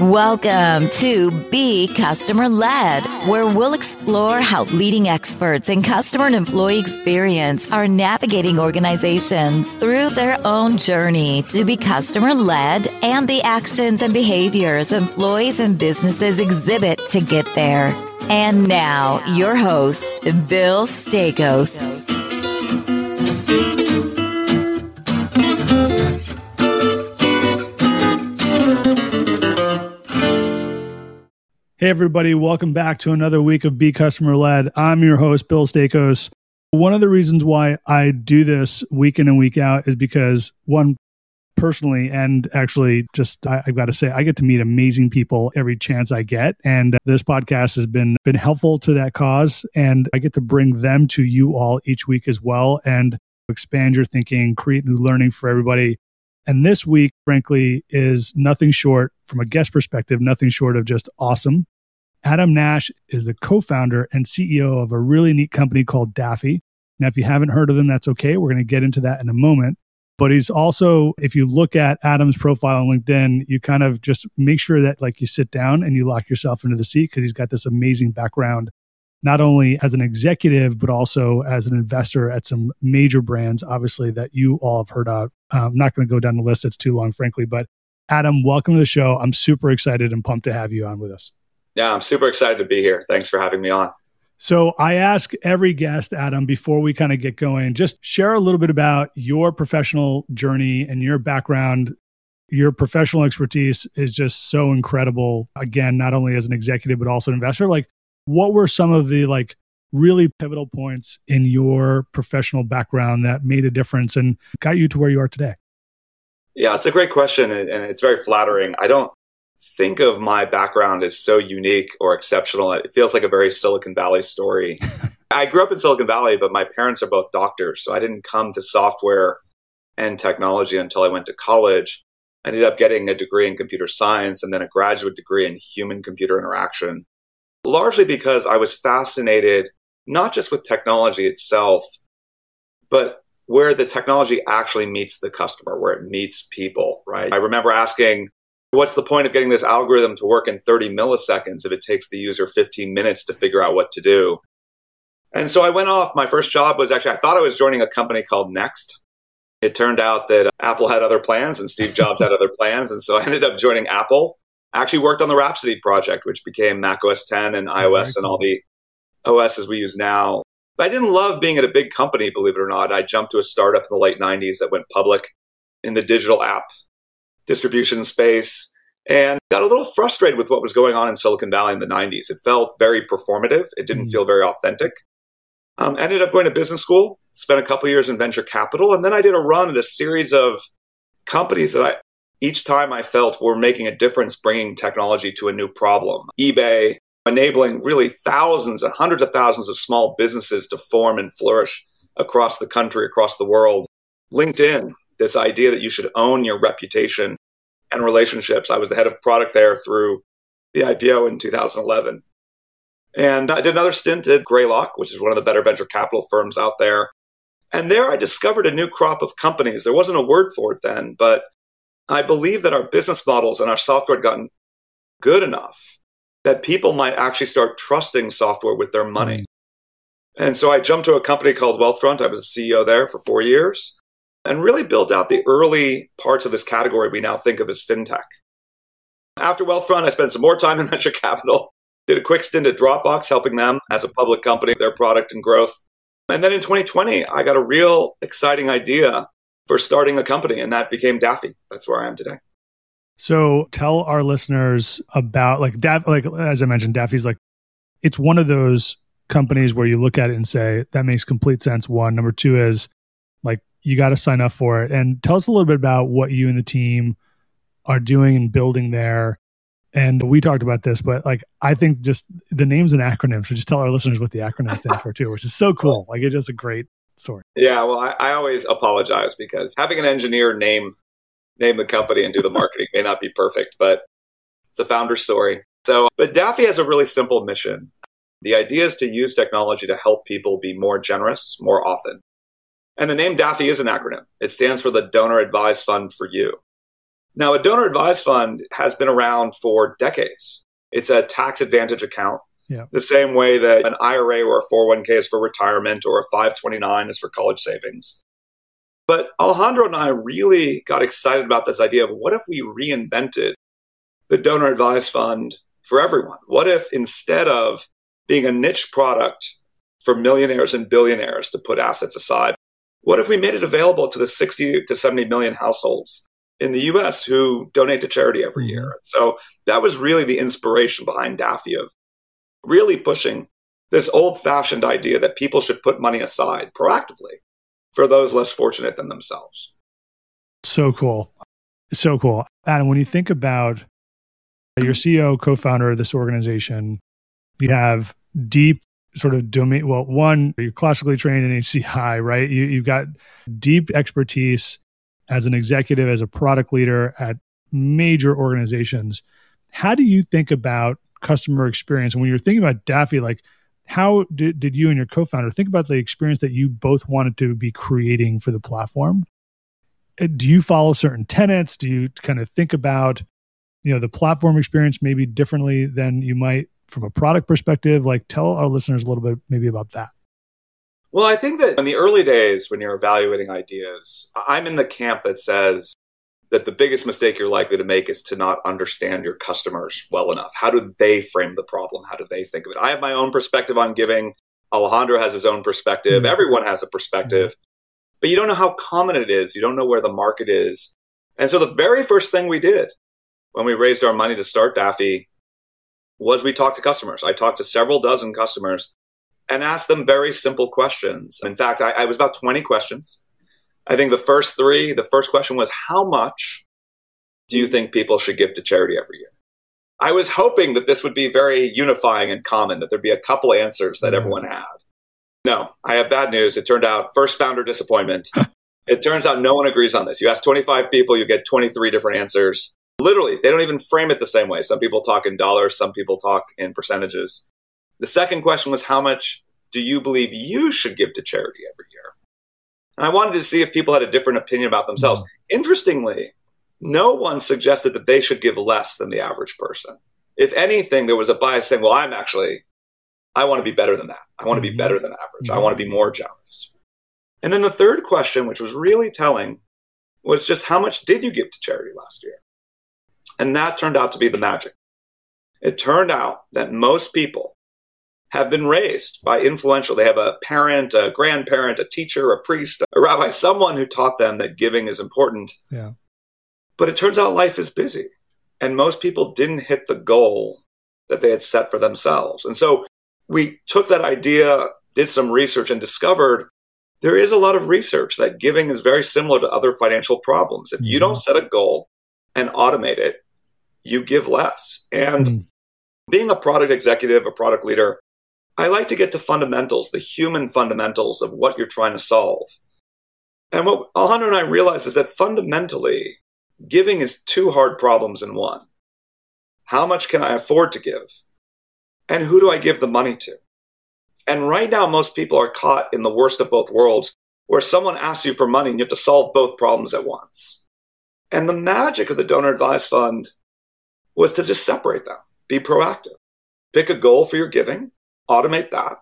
Welcome to Be Customer Led, where we'll explore how leading experts in customer and employee experience are navigating organizations through their own journey to be customer led and the actions and behaviors employees and businesses exhibit to get there. And now, your host, Bill Staikos. Hey, everybody, welcome back to another week of Be Customer Led. I'm your host, Bill Staikos. One of the reasons why I do this week in and week out is because, one, personally, and actually, just I, have got to say, I get to meet amazing people every chance I get. And this podcast has been, been helpful to that cause. And I get to bring them to you all each week as well and expand your thinking, create new learning for everybody. And this week, frankly, is nothing short, from a guest perspective, nothing short of just awesome. Adam Nash is the co founder and CEO of a really neat company called Daffy. Now, if you haven't heard of them, that's okay. We're going to get into that in a moment. But he's also, if you look at Adam's profile on LinkedIn, you kind of just make sure that like you sit down and you lock yourself into the seat because he's got this amazing background, not only as an executive, but also as an investor at some major brands, obviously, that you all have heard of. Um, I'm not going to go down the list. It's too long, frankly. But Adam, welcome to the show. I'm super excited and pumped to have you on with us. Yeah, I'm super excited to be here. Thanks for having me on. So, I ask every guest, Adam, before we kind of get going, just share a little bit about your professional journey and your background. Your professional expertise is just so incredible. Again, not only as an executive, but also an investor. Like, what were some of the like really pivotal points in your professional background that made a difference and got you to where you are today? Yeah, it's a great question and it's very flattering. I don't think of my background as so unique or exceptional. It feels like a very Silicon Valley story. I grew up in Silicon Valley, but my parents are both doctors. So I didn't come to software and technology until I went to college. I ended up getting a degree in computer science and then a graduate degree in human computer interaction, largely because I was fascinated not just with technology itself, but where the technology actually meets the customer, where it meets people, right? I remember asking What's the point of getting this algorithm to work in 30 milliseconds if it takes the user 15 minutes to figure out what to do? And so I went off. My first job was actually, I thought I was joining a company called Next. It turned out that Apple had other plans and Steve Jobs had other plans. And so I ended up joining Apple. I actually worked on the Rhapsody project, which became Mac OS 10 and iOS and all the OSs we use now. But I didn't love being at a big company, believe it or not. I jumped to a startup in the late 90s that went public in the digital app distribution space and got a little frustrated with what was going on in Silicon Valley in the 90s. It felt very performative, it didn't mm. feel very authentic. Um, ended up going to business school, spent a couple years in venture capital, and then I did a run at a series of companies that I each time I felt were making a difference bringing technology to a new problem. eBay, enabling really thousands and hundreds of thousands of small businesses to form and flourish across the country, across the world. LinkedIn, this idea that you should own your reputation and relationships. I was the head of product there through the IPO in 2011. And I did another stint at Greylock, which is one of the better venture capital firms out there. And there I discovered a new crop of companies. There wasn't a word for it then, but I believe that our business models and our software had gotten good enough that people might actually start trusting software with their money. Mm-hmm. And so I jumped to a company called Wealthfront. I was a CEO there for four years and really built out the early parts of this category we now think of as fintech. After Wealthfront, I spent some more time in venture capital, did a quick stint at Dropbox, helping them as a public company, their product and growth. And then in 2020, I got a real exciting idea for starting a company, and that became Daffy. That's where I am today. So tell our listeners about like Daff, like as I mentioned, Daffy's like it's one of those companies where you look at it and say that makes complete sense. One, number two is like you got to sign up for it. And tell us a little bit about what you and the team are doing and building there. And we talked about this, but like I think just the name's an acronym. So just tell our listeners what the acronym stands for too, which is so cool. Like it's just a great story. Yeah, well, I, I always apologize because having an engineer name name the company and do the marketing may not be perfect, but it's a founder story. So, but Daffy has a really simple mission. The idea is to use technology to help people be more generous more often. And the name Daffy is an acronym. It stands for the Donor Advised Fund for You. Now, a donor advised fund has been around for decades. It's a tax advantage account. Yeah. The same way that an IRA or a 401k is for retirement or a 529 is for college savings. But Alejandro and I really got excited about this idea of what if we reinvented the donor advised fund for everyone? What if instead of being a niche product for millionaires and billionaires to put assets aside, what if we made it available to the 60 to 70 million households in the US who donate to charity every year? Mm-hmm. So that was really the inspiration behind Daffy of really pushing this old fashioned idea that people should put money aside proactively for those less fortunate than themselves. So cool. So cool. Adam, when you think about your CEO, co founder of this organization, you have deep sort of domain. Well, one, you're classically trained in HCI, right? You, you've got deep expertise as an executive, as a product leader at major organizations. How do you think about customer experience? And when you're thinking about Daffy, like how did, did you and your co-founder think about the experience that you both wanted to be creating for the platform? Uh, do you follow certain tenets? Do you kind of think about, you know, the platform experience maybe differently than you might from a product perspective? Like tell our listeners a little bit maybe about that. Well, I think that in the early days when you're evaluating ideas, I'm in the camp that says that the biggest mistake you're likely to make is to not understand your customers well enough. How do they frame the problem? How do they think of it? I have my own perspective on giving. Alejandro has his own perspective. Mm-hmm. Everyone has a perspective, mm-hmm. but you don't know how common it is. You don't know where the market is. And so the very first thing we did when we raised our money to start Daffy was we talked to customers. I talked to several dozen customers and asked them very simple questions. In fact, I, I was about 20 questions I think the first three, the first question was, how much do you think people should give to charity every year? I was hoping that this would be very unifying and common, that there'd be a couple answers that mm-hmm. everyone had. No, I have bad news. It turned out first founder disappointment. it turns out no one agrees on this. You ask 25 people, you get 23 different answers. Literally, they don't even frame it the same way. Some people talk in dollars, some people talk in percentages. The second question was, how much do you believe you should give to charity every year? And I wanted to see if people had a different opinion about themselves. Mm-hmm. Interestingly, no one suggested that they should give less than the average person. If anything, there was a bias saying, well, I'm actually, I want to be better than that. I want to be mm-hmm. better than average. Mm-hmm. I want to be more generous. And then the third question, which was really telling, was just how much did you give to charity last year? And that turned out to be the magic. It turned out that most people have been raised by influential. They have a parent, a grandparent, a teacher, a priest, a rabbi, someone who taught them that giving is important. Yeah. But it turns out life is busy. And most people didn't hit the goal that they had set for themselves. And so we took that idea, did some research, and discovered there is a lot of research that giving is very similar to other financial problems. If you mm-hmm. don't set a goal and automate it, you give less. And mm. being a product executive, a product leader, I like to get to fundamentals, the human fundamentals of what you're trying to solve. And what Alejandro and I realize is that fundamentally, giving is two hard problems in one. How much can I afford to give? And who do I give the money to? And right now, most people are caught in the worst of both worlds, where someone asks you for money and you have to solve both problems at once. And the magic of the donor advised fund was to just separate them, be proactive, pick a goal for your giving, automate that,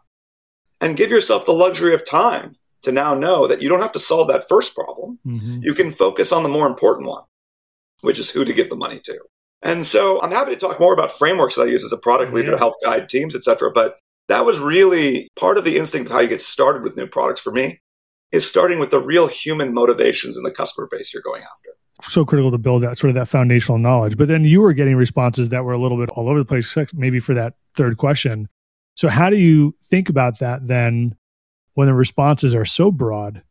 and give yourself the luxury of time to now know that you don't have to solve that first problem. Mm-hmm. You can focus on the more important one, which is who to give the money to. And so I'm happy to talk more about frameworks that I use as a product leader yeah. to help guide teams, et cetera. But that was really part of the instinct of how you get started with new products for me is starting with the real human motivations in the customer base you're going after. So critical to build that sort of that foundational knowledge. But then you were getting responses that were a little bit all over the place, maybe for that third question. So, how do you think about that then when the responses are so broad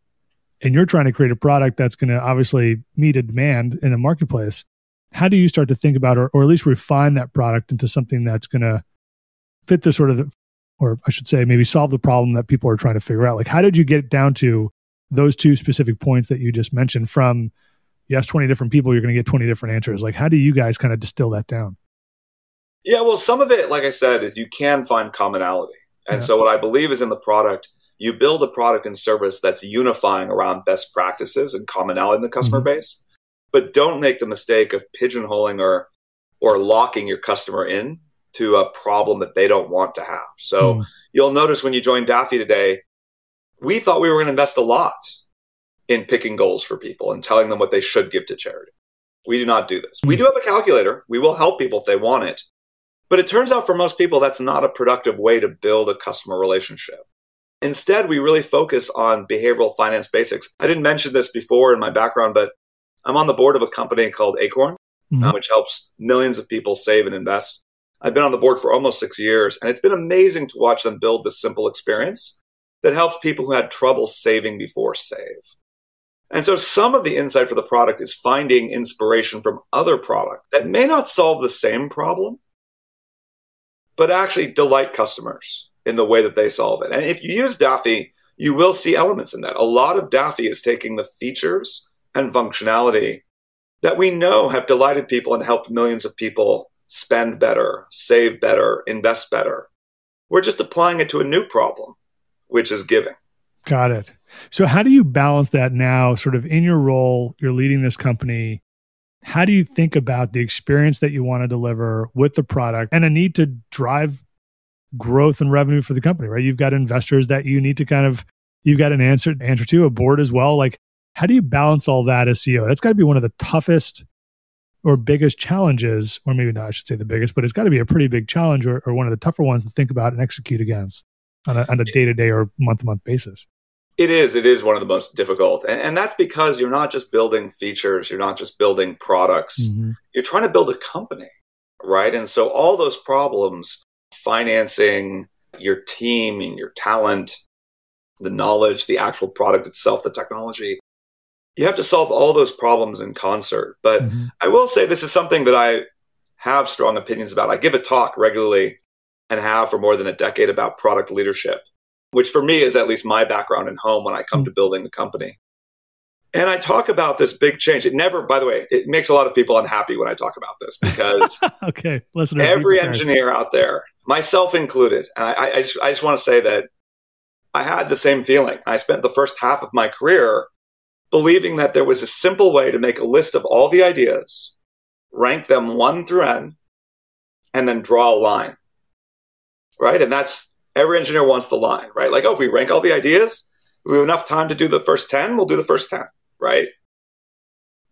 and you're trying to create a product that's going to obviously meet a demand in the marketplace? How do you start to think about or, or at least refine that product into something that's going to fit the sort of, the, or I should say, maybe solve the problem that people are trying to figure out? Like, how did you get down to those two specific points that you just mentioned from you ask 20 different people, you're going to get 20 different answers. Like, how do you guys kind of distill that down? Yeah, well, some of it, like I said, is you can find commonality. And yeah. so, what I believe is in the product, you build a product and service that's unifying around best practices and commonality in the customer mm-hmm. base. but don't make the mistake of pigeonholing or or locking your customer in to a problem that they don't want to have. So mm. you'll notice when you join Daffy today, we thought we were going to invest a lot in picking goals for people and telling them what they should give to charity. We do not do this. We do have a calculator. We will help people if they want it. But it turns out for most people, that's not a productive way to build a customer relationship. Instead, we really focus on behavioral finance basics. I didn't mention this before in my background, but I'm on the board of a company called Acorn, mm-hmm. uh, which helps millions of people save and invest. I've been on the board for almost six years, and it's been amazing to watch them build this simple experience that helps people who had trouble saving before save. And so some of the insight for the product is finding inspiration from other product that may not solve the same problem, but actually delight customers in the way that they solve it. And if you use Daffy, you will see elements in that. A lot of Daffy is taking the features and functionality that we know have delighted people and helped millions of people spend better, save better, invest better. We're just applying it to a new problem, which is giving. Got it. So, how do you balance that now, sort of in your role? You're leading this company. How do you think about the experience that you want to deliver with the product and a need to drive growth and revenue for the company, right? You've got investors that you need to kind of you've got an answer answer to, a board as well. Like, how do you balance all that as CEO? That's got to be one of the toughest or biggest challenges, or maybe not, I should say the biggest, but it's got to be a pretty big challenge or, or one of the tougher ones to think about and execute against on a day to day or month to month basis. It is. It is one of the most difficult. And, and, that's because you're not just building features, you're not just building products, mm-hmm. you're trying to build a company, right? And so all those problems financing, your team and your talent, the knowledge, the actual product itself, the technology. You have to solve all those problems in concert. But mm-hmm. I will say this is something that I have strong opinions about. I give a talk regularly and have for more than a decade about product leadership, which for me is at least my background and home when I come mm-hmm. to building the company. And I talk about this big change. It never, by the way, it makes a lot of people unhappy when I talk about this because okay, listen. Every engineer out there, myself included, and I, I just, I just want to say that I had the same feeling. I spent the first half of my career believing that there was a simple way to make a list of all the ideas, rank them one through n, and then draw a line. Right, and that's every engineer wants the line, right? Like, oh, if we rank all the ideas, if we have enough time to do the first ten, we'll do the first ten right?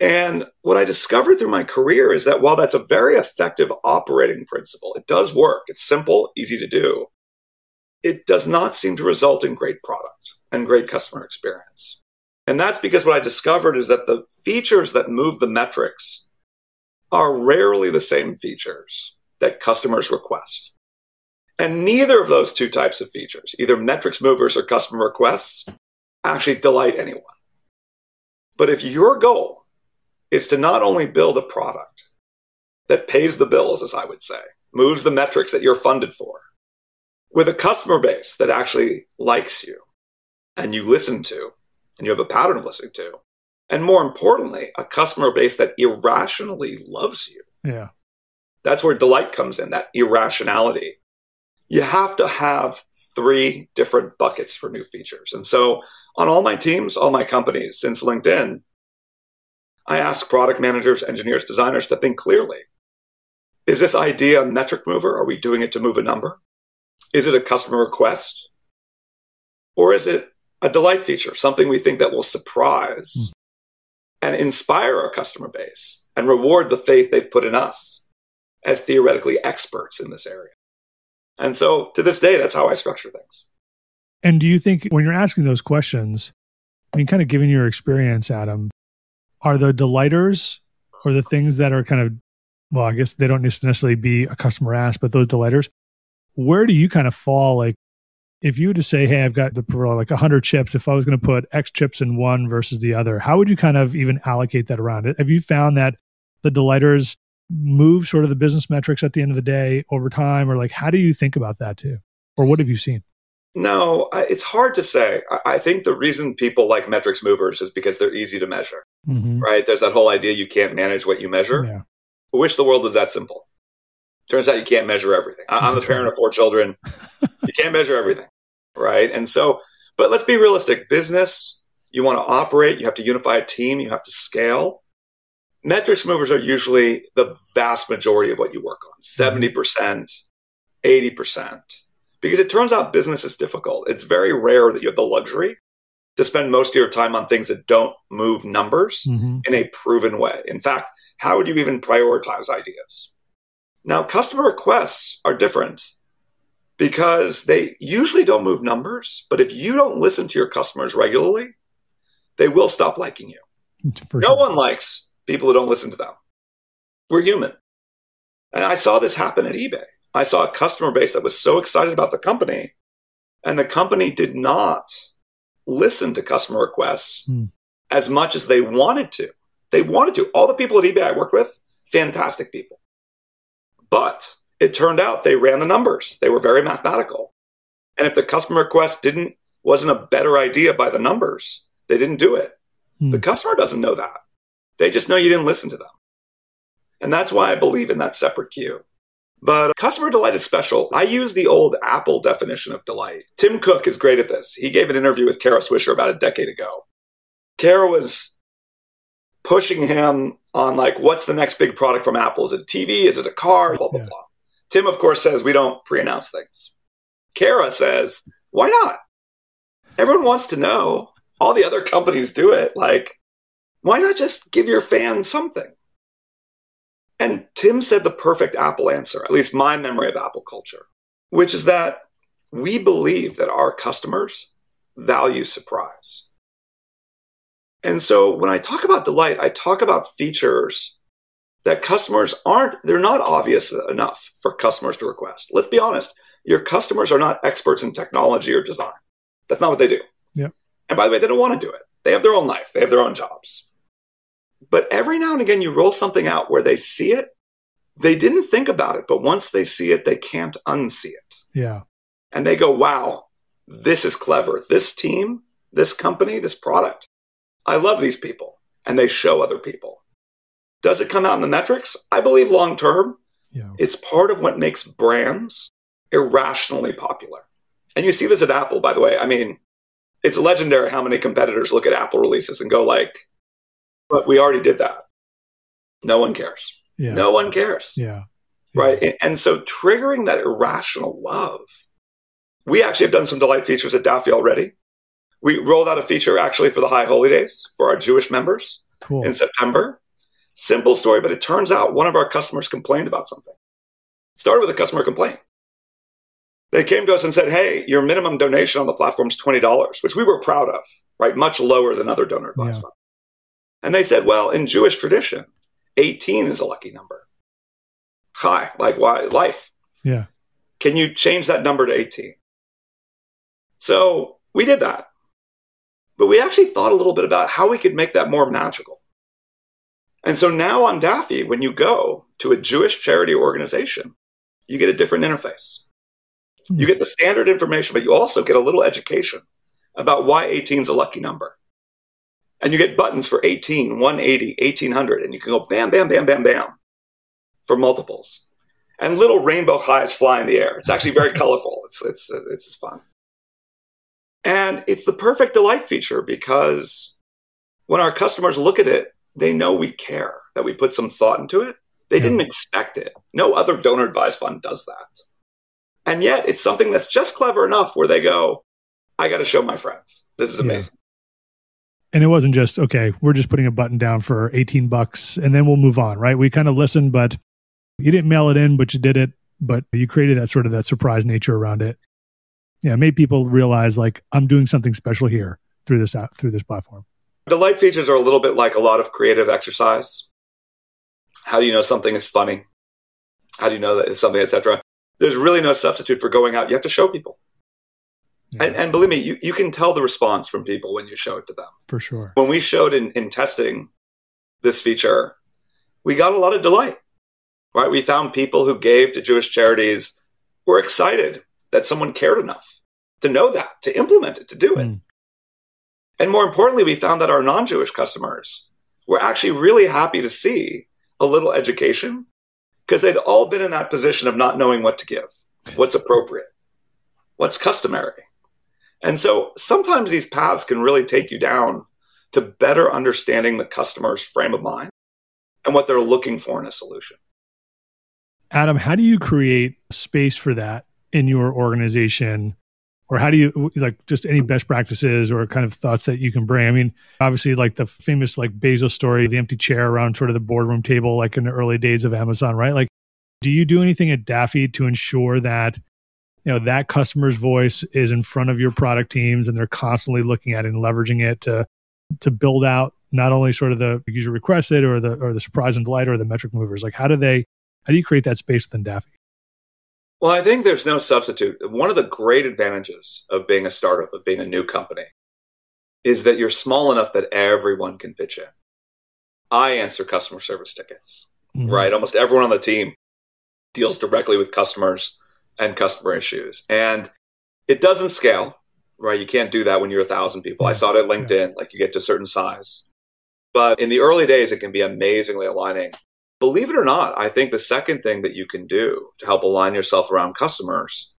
And what I discovered through my career is that while that's a very effective operating principle, it does work, it's simple, easy to do, it does not seem to result in great product and great customer experience. And that's because what I discovered is that the features that move the metrics are rarely the same features that customers request. And neither of those two types of features, either metrics movers or customer requests, actually delight anyone. But if your goal is to not only build a product that pays the bills, as I would say, moves the metrics that you're funded for, with a customer base that actually likes you and you listen to, and you have a pattern of listening to, and more importantly, a customer base that irrationally loves you. Yeah. That's where delight comes in, that irrationality. You have to have three different buckets for new features. And so on all my teams, all my companies since LinkedIn, I ask product managers, engineers, designers to think clearly. Is this idea a metric mover? Are we doing it to move a number? Is it a customer request? Or is it a delight feature, something we think that will surprise mm. and inspire our customer base and reward the faith they've put in us as theoretically experts in this area? And so to this day, that's how I structure things. And do you think when you're asking those questions, I mean, kind of given your experience, Adam, are the delighters or the things that are kind of, well, I guess they don't necessarily be a customer ask, but those delighters, where do you kind of fall? Like, if you were to say, hey, I've got the like 100 chips, if I was going to put X chips in one versus the other, how would you kind of even allocate that around? Have you found that the delighters move sort of the business metrics at the end of the day over time? Or like how do you think about that too? Or what have you seen? No it's hard to say. I think the reason people like metrics movers is because they're easy to measure mm-hmm. right? There's that whole idea you can't manage what you measure. Yeah. i wish the world was that simple. Turns out you can't measure everything. I'm the parent of four children. You can't measure everything right? And so but let's be realistic. Business you want to operate you have to unify a team you have to scale metrics movers are usually the vast majority of what you work on 70%, 80%. Because it turns out business is difficult. It's very rare that you have the luxury to spend most of your time on things that don't move numbers mm-hmm. in a proven way. In fact, how would you even prioritize ideas? Now, customer requests are different because they usually don't move numbers, but if you don't listen to your customers regularly, they will stop liking you. For no one likes people who don't listen to them. We're human. And I saw this happen at eBay. I saw a customer base that was so excited about the company, and the company did not listen to customer requests mm. as much as they wanted to. They wanted to. All the people at eBay I worked with, fantastic people. But it turned out they ran the numbers. They were very mathematical. And if the customer request didn't wasn't a better idea by the numbers, they didn't do it. Mm. The customer doesn't know that. They just know you didn't listen to them. And that's why I believe in that separate queue. But customer delight is special. I use the old Apple definition of delight. Tim Cook is great at this. He gave an interview with Kara Swisher about a decade ago. Kara was pushing him on like, what's the next big product from Apple? Is it a TV? Is it a car? Blah, blah, yeah. blah. Tim, of course, says we don't pre announce things. Kara says, why not? Everyone wants to know. All the other companies do it. Like, why not just give your fans something? And Tim said the perfect Apple answer, at least my memory of Apple culture, which is that we believe that our customers value surprise. And so when I talk about delight, I talk about features that customers aren't, they're not obvious enough for customers to request. Let's be honest, your customers are not experts in technology or design. That's not what they do. Yeah. And by the way, they don't want to do it. They have their own life, they have their own jobs. But every now and again, you roll something out where they see it. They didn't think about it, but once they see it, they can't unsee it. Yeah. And they go, wow, this is clever. This team, this company, this product, I love these people. And they show other people. Does it come out in the metrics? I believe long term, yeah. it's part of what makes brands irrationally popular. And you see this at Apple, by the way. I mean, it's legendary how many competitors look at Apple releases and go like, but we already did that. No one cares. Yeah. No one cares. Yeah. yeah. Right. And so triggering that irrational love. We actually have done some delight features at Daffy already. We rolled out a feature actually for the High Holy Days for our Jewish members cool. in September. Simple story, but it turns out one of our customers complained about something. Started with a customer complaint. They came to us and said, Hey, your minimum donation on the platform is $20, which we were proud of, right? Much lower than other donor advised yeah. funds. And they said, well, in Jewish tradition, 18 is a lucky number. Chai, like why? Life. Yeah. Can you change that number to 18? So we did that. But we actually thought a little bit about how we could make that more magical. And so now on Daffy, when you go to a Jewish charity organization, you get a different interface. You hmm. get the standard information, but you also get a little education about why 18 is a lucky number. And you get buttons for 18, 180, 1800, and you can go bam, bam, bam, bam, bam for multiples. And little rainbow chais fly in the air. It's actually very colorful. It's, it's, it's fun. And it's the perfect delight feature because when our customers look at it, they know we care, that we put some thought into it. They yeah. didn't expect it. No other donor advised fund does that. And yet it's something that's just clever enough where they go, I got to show my friends. This is amazing and it wasn't just okay we're just putting a button down for 18 bucks and then we'll move on right? We kind of listened but you didn't mail it in but you did it but you created that sort of that surprise nature around it. Yeah made people realize like i'm doing something special here through this app through this platform. The light features are a little bit like a lot of creative exercise. How do you know something is funny? How do you know that it's something etc there's really no substitute for going out. You have to show people yeah. And, and, believe me, you, you can tell the response from people when you show it to them. For sure. When we showed in, in testing this feature, we got a lot of delight, right? We found people who gave to Jewish charities were excited that someone cared enough to know that, to implement it, to do it. Mm. And more importantly, we found that our non Jewish customers were actually really happy to see a little education because they'd all been in that position of not knowing what to give, what's appropriate, what's customary. And so sometimes these paths can really take you down to better understanding the customer's frame of mind and what they're looking for in a solution. Adam, how do you create space for that in your organization? Or how do you like just any best practices or kind of thoughts that you can bring? I mean, obviously, like the famous like Bezos story, the empty chair around sort of the boardroom table, like in the early days of Amazon, right? Like, do you do anything at Daffy to ensure that you know that customer's voice is in front of your product teams and they're constantly looking at it and leveraging it to to build out not only sort of the user requested or the or the surprise and delight or the metric movers. Like how do they how do you create that space within daffy? Well i think there's no substitute. One of the great advantages of being a startup of being a new company is that you're small enough that everyone can pitch in. I answer customer service tickets mm-hmm. right? Almost everyone on the team deals directly with customers and customer issues and it doesn't scale right you can't do that when you're a thousand people i saw it at linkedin like you get to a certain size but in the early days, it can be amazingly aligning. Believe it or not, I think the second thing that you can do to help align yourself around customers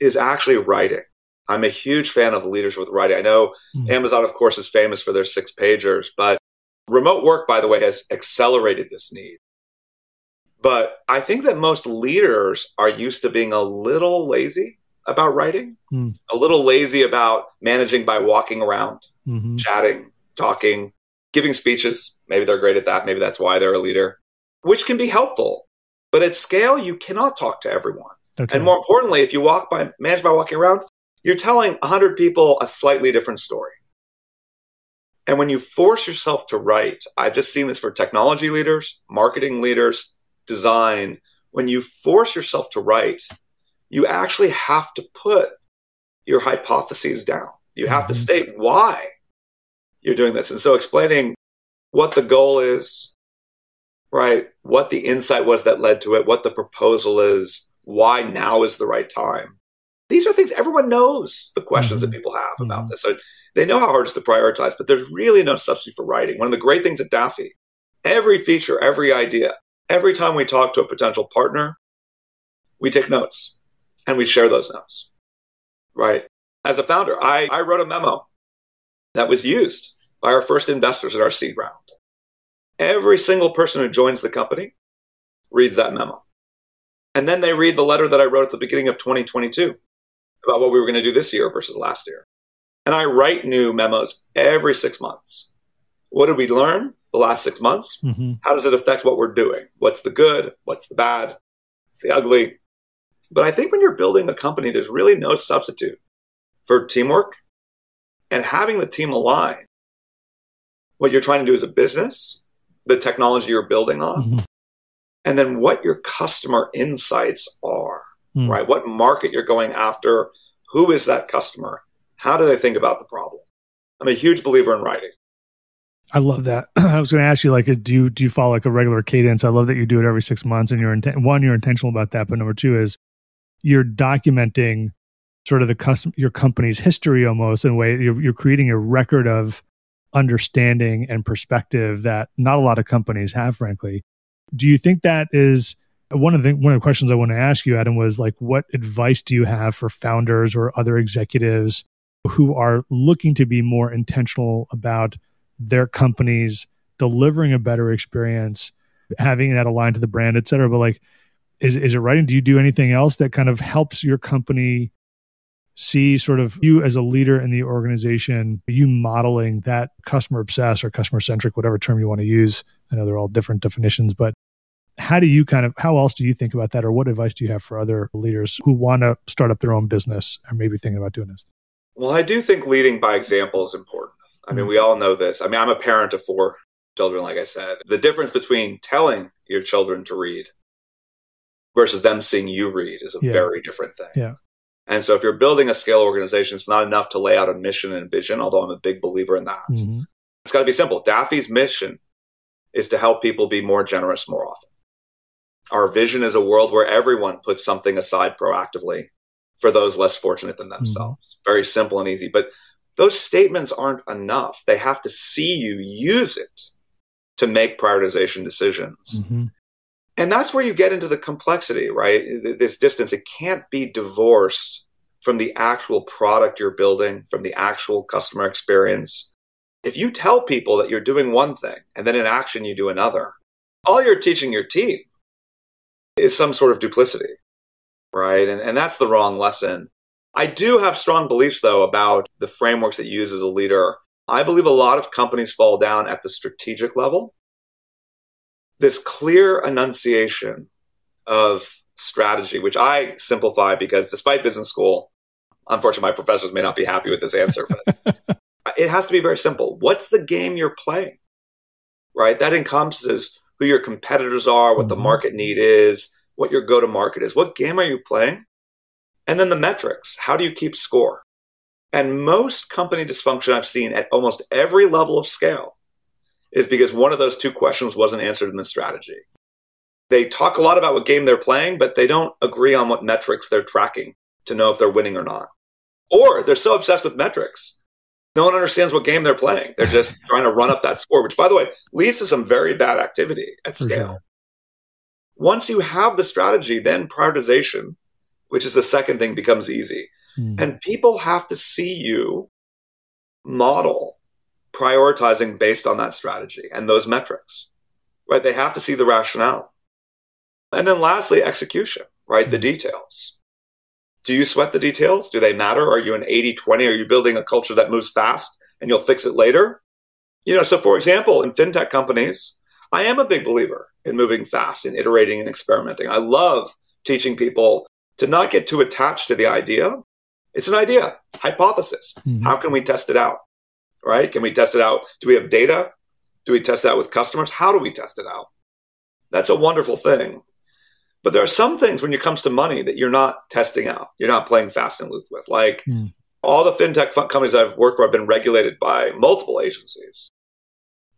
is actually writing. I'm a huge fan of leaders with writing. I know mm-hmm. Amazon, of course, is famous for their six pagers, but remote work, by the way, has accelerated this need. But I think that most leaders are used to being a little lazy about writing, mm. a little lazy about managing by walking around, mm-hmm. chatting, talking, giving speeches. Maybe they're great at that. Maybe that's why they're a leader, which can be helpful. But at scale, you cannot talk to everyone. Okay. And more importantly, if you walk by, manage by walking around, you're telling 100 people a slightly different story. And when you force yourself to write, I've just seen this for technology leaders, marketing leaders, design. When you force yourself to write, you actually have to put your hypotheses down. You have mm-hmm. to state why you're doing this. And so explaining what the goal is, right? What the insight was that led to it, what the proposal is, why now is the right time. These are things everyone knows the questions mm-hmm. that people have about mm-hmm. this. So they know how hard it is to prioritize, but there's really no substitute for writing. One of the great things at Daffy, every feature, every idea, every time we talk to a potential partner, we take notes and we share those notes. Right. As a founder, I, I wrote a memo that was used by our first investors at our seed round. Every single person who joins the company reads that memo. And then they read the letter that I wrote at the beginning of 2022 about what we were going to do this year versus last year. And I write new memos every six months. What did we learn the last six months? Mm-hmm. How does it affect what we're doing? What's the good? What's the bad? It's the ugly? But I think when you're building a company, there's really no substitute for teamwork and having the team align what you're trying to do as a business, the technology you're building on, mm-hmm. and then what your customer insights are, mm. right? What market you're going after, who is that customer? How do they think about the problem? I'm a huge believer in writing. I love that. I was going to ask you, like, uh, do you do you follow like a regular cadence? I love that you do it every six months, and you're inten- one, you're intentional about that, but number two is you're documenting sort of the custom your company's history almost in a way. You're, you're creating a record of understanding and perspective that not a lot of companies have, frankly. Do you think that is one of the one of the questions I want to ask you, Adam, was like, what advice do you have for founders or other executives who are looking to be more intentional about their companies delivering a better experience, having that aligned to the brand, et cetera? But like, is is it writing? Do you do anything else that kind of helps your company see sort of you as a leader in the organization, you modeling that customer obsessed or customer centric, whatever term you want to use. I know they're all different definitions, but how do you kind of, how else do you think about that? Or what advice do you have for other leaders who want to start up their own business or maybe thinking about doing this? Well, I do think leading by example is important. I mean, mm-hmm. we all know this. I mean, I'm a parent of four children, like I said. The difference between telling your children to read versus them seeing you read is a yeah. very different thing. Yeah. And so if you're building a scale organization, it's not enough to lay out a mission and vision, although I'm a big believer in that. Mm-hmm. It's got to be simple. Daffy's mission is to help people be more generous more often. Our vision is a world where everyone puts something aside proactively for those less fortunate than themselves. Mm-hmm. Very simple and easy. But those statements aren't enough. They have to see you use it to make prioritization decisions. Mm-hmm. And that's where you get into the complexity, right? This distance, it can't be divorced from the actual product you're building, from the actual customer experience. If you tell people that you're doing one thing and then in action you do another, all you're teaching your team is some sort of duplicity, right? And, and that's the wrong lesson. I do have strong beliefs, though, about the frameworks that you use as a leader. I believe a lot of companies fall down at the strategic level. This clear enunciation of strategy, which I simplify because despite business school, unfortunately, my professors may not be happy with this answer, but it has to be very simple. What's the game you're playing? Right? That encompasses who your competitors are, what mm-hmm. the market need is, what your go to market is. What game are you playing? And then the metrics. How do you keep score? And most company dysfunction I've seen at almost every level of scale is because one of those two questions wasn't answered in the strategy. They talk a lot about what game they're playing, but they don't agree on what metrics they're tracking to know if they're winning or not. Or they're so obsessed with metrics, no one understands what game they're playing. They're just trying to run up that score, which, by the way, leads to some very bad activity at scale. Sure. Once you have the strategy, then prioritization, which is the second thing, becomes easy. Mm. And people have to see you model prioritizing based on that strategy and those metrics, right? They have to see the rationale. And then lastly, execution, right? The hmm. details. Do you sweat the details? Do they matter? Are you an 80 20? Are you building a culture that moves fast and you'll fix it later? You know, so for example, in fintech companies, I am a big believer in moving fast and iterating and experimenting. I love teaching people to not get too attached to the idea. It's an idea, hypothesis. Mm-hmm. How can we test it out? Right? Can we test it out? Do we have data? Do we test it out with customers? How do we test it out? That's a wonderful thing. But there are some things when it comes to money that you're not testing out. You're not playing fast and loose with. Like mm. all the fintech companies I've worked for have been regulated by multiple agencies.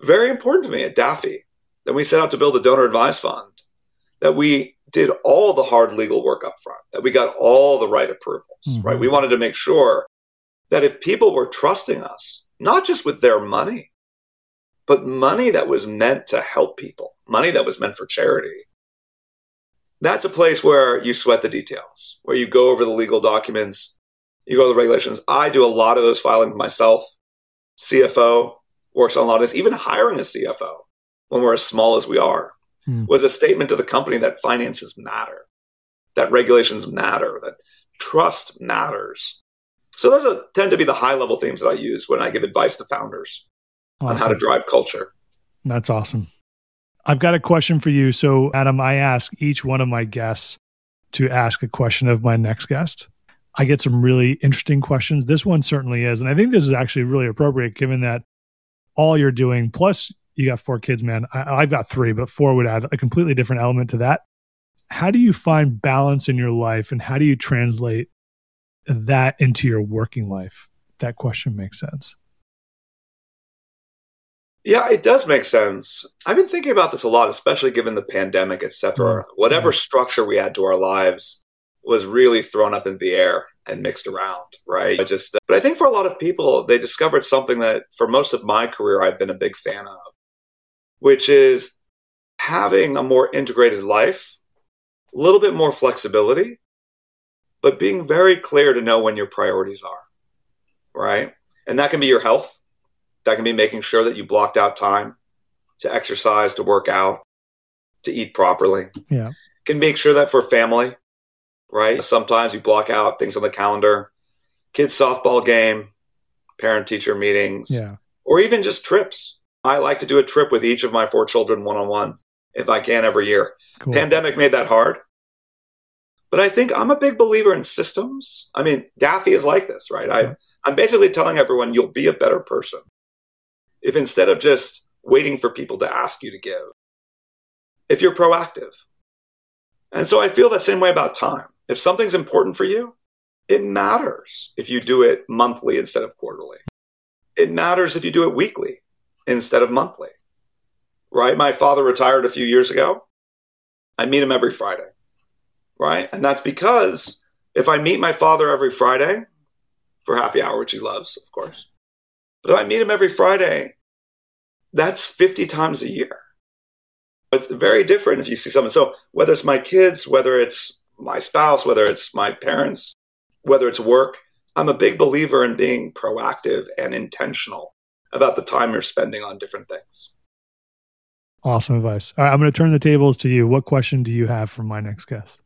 Very important to me at Daffy that we set out to build a donor advised fund, that we did all the hard legal work up front, that we got all the right approvals, mm-hmm. right? We wanted to make sure that if people were trusting us, not just with their money, but money that was meant to help people, money that was meant for charity, that's a place where you sweat the details, where you go over the legal documents, you go over the regulations. I do a lot of those filings myself. CFO works on a lot of this. Even hiring a CFO when we're as small as we are hmm. was a statement to the company that finances matter, that regulations matter, that trust matters. So those are, tend to be the high level themes that I use when I give advice to founders awesome. on how to drive culture. That's awesome. I've got a question for you. So, Adam, I ask each one of my guests to ask a question of my next guest. I get some really interesting questions. This one certainly is. And I think this is actually really appropriate given that all you're doing, plus you got four kids, man. I, have got three, but four would add a completely different element to that. How do you find balance in your life and how do you translate that into your working life? That question makes sense. Yeah, it does make sense. I've been thinking about this a lot, especially given the pandemic, et cetera. Mm-hmm. Whatever structure we had to our lives was really thrown up in the air and mixed around, right? I just, but I think for a lot of people, they discovered something that for most of my career, I've been a big fan of, which is having a more integrated life, a little bit more flexibility, but being very clear to know when your priorities are, right? And that can be your health that can be making sure that you blocked out time to exercise, to work out, to eat properly. Yeah. Can make sure that for family, right? Sometimes you block out things on the calendar, kids softball game, parent teacher meetings, yeah. or even just trips. I like to do a trip with each of my four children one on one if I can every year. Cool. Pandemic made that hard. But I think I'm a big believer in systems. I mean, Daffy is like this, right? Yeah. I, I'm basically telling everyone you'll be a better person if instead of just waiting for people to ask you to give, if you're proactive. And so I feel the same way about time. If something's important for you, it matters if you do it monthly instead of quarterly. It matters if you do it weekly instead of monthly. Right? My father retired a few years ago. I meet him every Friday. Right? And that's because if I meet my father every Friday for happy hour, which he loves, of course, but if I meet him every Friday, that's 50 times a year. It's very different if you see someone. So whether it's my kids, whether it's my spouse, whether it's my parents, whether it's work, I'm a big believer in being proactive and intentional about the time you're spending on different things. Awesome advice. All right, I'm going to turn the tables to you. What question do you have for my next guest?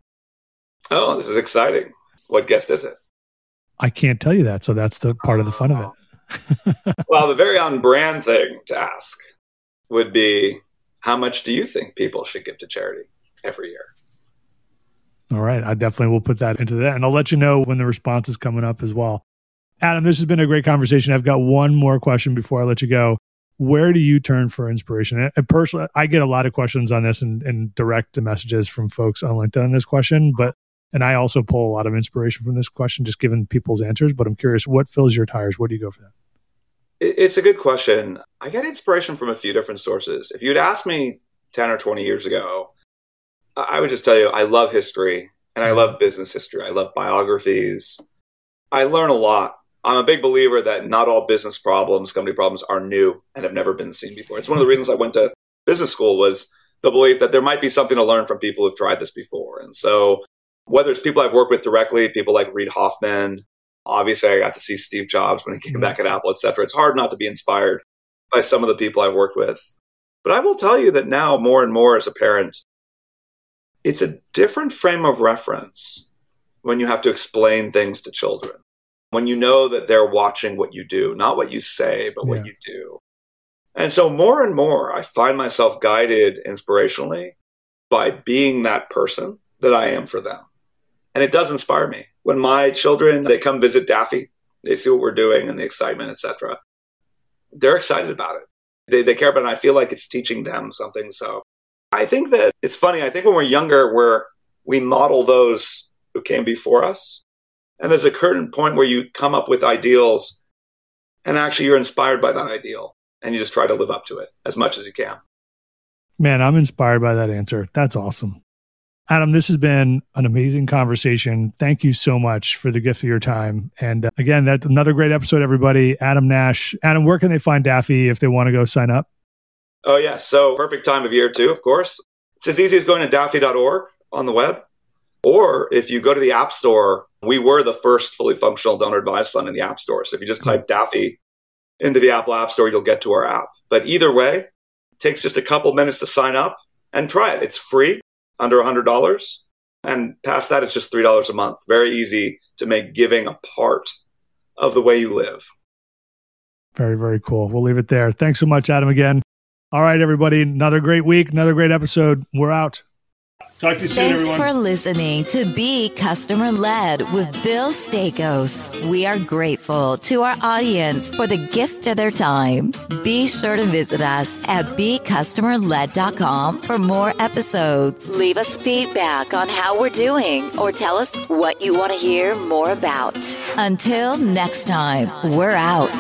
Oh, this is exciting. What guest is it? I can't tell you that, so that's the part of the fun of it. well, the very on brand thing to ask would be how much do you think people should give to charity every year? All right. I definitely will put that into that. And I'll let you know when the response is coming up as well. Adam, this has been a great conversation. I've got one more question before I let you go. Where do you turn for inspiration? And personally, I get a lot of questions on this and, and direct messages from folks on LinkedIn on this question, but and I also pull a lot of inspiration from this question, just given people's answers. But I'm curious, what fills your tires? Where do you go for that? It's a good question. I get inspiration from a few different sources. If you'd asked me 10 or 20 years ago, I would just tell you I love history and I mm-hmm. love business history. I love biographies. I learn a lot. I'm a big believer that not all business problems, company problems are new and have never been seen before. It's one of the reasons I went to business school was the belief that there might be something to learn from people who've tried this before. And so whether it's people I've worked with directly, people like Reid Hoffman, Obviously, I got to see Steve Jobs when he came mm-hmm. back at Apple, et cetera. It's hard not to be inspired by some of the people I've worked with. But I will tell you that now, more and more as a parent, it's a different frame of reference when you have to explain things to children. When you know that they're watching what you do, not what you say, but yeah. what you do. And so, more and more, I find myself guided inspirationally by being that person that I am for them. And it does inspire me when my children they come visit Daffy, they see what we're doing and the excitement, etc. They're excited about it. They they care about it. And I feel like it's teaching them something. So I think that it's funny. I think when we're younger, we're we model those who came before us. And there's a certain point where you come up with ideals and actually you're inspired by that ideal and you just try to live up to it as much as you can. Man, I'm inspired by that answer. That's awesome. Adam, this has been an amazing conversation. Thank you so much for the gift of your time. And uh, again, that's another great episode, everybody. Adam Nash. Adam, where can they find Daffy if they want to go sign up? Oh, yes. Yeah. So, perfect time of year, too, of course. It's as easy as going to daffy.org on the web. Or if you go to the App Store, we were the first fully functional donor advised fund in the App Store. So, if you just type hmm. Daffy into the Apple App Store, you'll get to our app. But either way, it takes just a couple minutes to sign up and try it. It's free under $100. And past that, it's just $3 a month. Very easy to make giving a part of the way you live. Very, very cool. We'll leave it there. Thanks so much, Adam, again. All right, everybody. Another great week, another great episode. We're out. Talk to you soon, Thanks everyone. for listening to Be Customer Led with Bill Staikos. We are grateful to our audience for the gift of their time. Be sure to visit us at BeCustomerLed.com for more episodes. Leave us feedback on how we're doing or tell us what you want to hear more about. Until next time, we're out.